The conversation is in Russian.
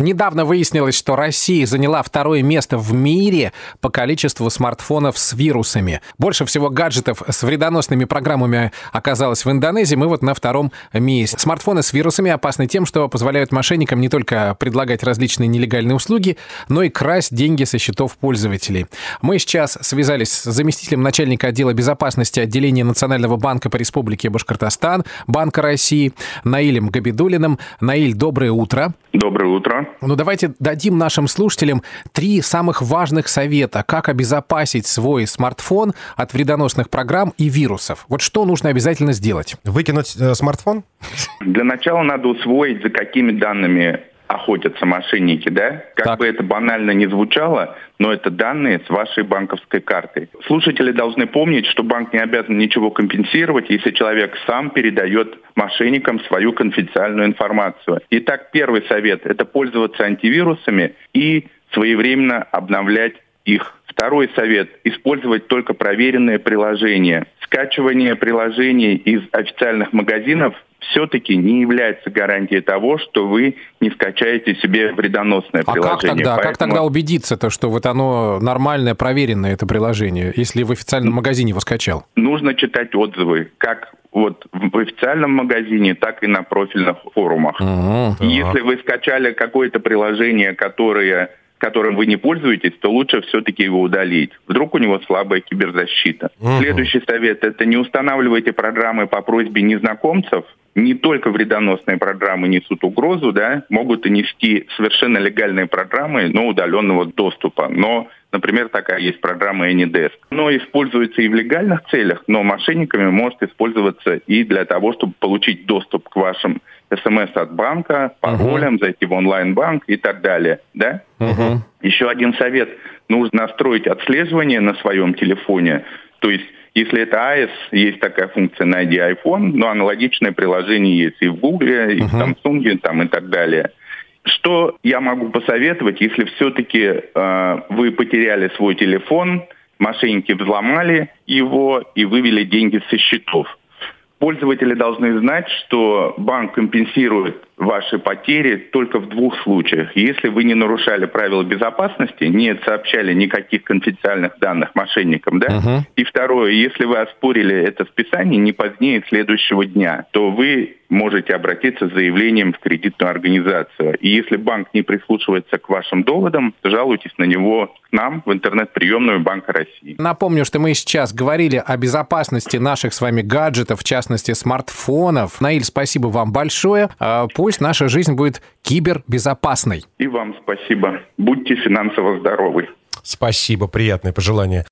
Недавно выяснилось, что Россия заняла второе место в мире по количеству смартфонов с вирусами. Больше всего гаджетов с вредоносными программами оказалось в Индонезии. Мы вот на втором месте. Смартфоны с вирусами опасны тем, что позволяют мошенникам не только предлагать различные нелегальные услуги, но и красть деньги со счетов пользователей. Мы сейчас связались с заместителем начальника отдела безопасности отделения Национального банка по Республике Башкортостан, Банка России, Наилем Габидулиным. Наиль, доброе утро. Доброе утро. Ну, давайте дадим нашим слушателям три самых важных совета, как обезопасить свой смартфон от вредоносных программ и вирусов. Вот что нужно обязательно сделать? Выкинуть э, смартфон? Для начала надо усвоить, за какими данными охотятся мошенники, да? Как так. бы это банально не звучало, но это данные с вашей банковской карты. Слушатели должны помнить, что банк не обязан ничего компенсировать, если человек сам передает мошенникам свою конфиденциальную информацию. Итак, первый совет – это пользоваться антивирусами и своевременно обновлять их. Второй совет – использовать только проверенные приложения. Скачивание приложений из официальных магазинов все-таки не является гарантией того, что вы не скачаете себе вредоносное а приложение. Как тогда, Поэтому... как тогда убедиться-то, что вот оно нормальное, проверенное, это приложение, если в официальном магазине его скачал? Нужно читать отзывы, как вот в официальном магазине, так и на профильных форумах. Угу, Если вы скачали какое-то приложение, которое которым вы не пользуетесь, то лучше все-таки его удалить. Вдруг у него слабая киберзащита. Угу. Следующий совет – это не устанавливайте программы по просьбе незнакомцев, не только вредоносные программы несут угрозу, да, могут и нести совершенно легальные программы, но удаленного доступа. Но, например, такая есть программа AnyDesk. Но используется и в легальных целях, но мошенниками может использоваться и для того, чтобы получить доступ к вашим смс от банка, паролям, uh-huh. зайти в онлайн-банк и так далее. Да? Uh-huh. Еще один совет. Нужно настроить отслеживание на своем телефоне. То есть если это iOS, есть такая функция «Найди iPhone», но аналогичное приложение есть и в Google, и uh-huh. в Samsung, там, и так далее. Что я могу посоветовать, если все-таки э, вы потеряли свой телефон, мошенники взломали его и вывели деньги со счетов? Пользователи должны знать, что банк компенсирует ваши потери только в двух случаях. Если вы не нарушали правила безопасности, не сообщали никаких конфиденциальных данных мошенникам, да? Uh-huh. И второе, если вы оспорили это списание не позднее следующего дня, то вы можете обратиться с заявлением в кредитную организацию. И если банк не прислушивается к вашим доводам, жалуйтесь на него к нам в интернет-приемную Банка России. Напомню, что мы сейчас говорили о безопасности наших с вами гаджетов, в частности смартфонов. Наиль, спасибо вам большое. А, пусть пусть наша жизнь будет кибербезопасной. И вам спасибо. Будьте финансово здоровы. Спасибо, приятное пожелание.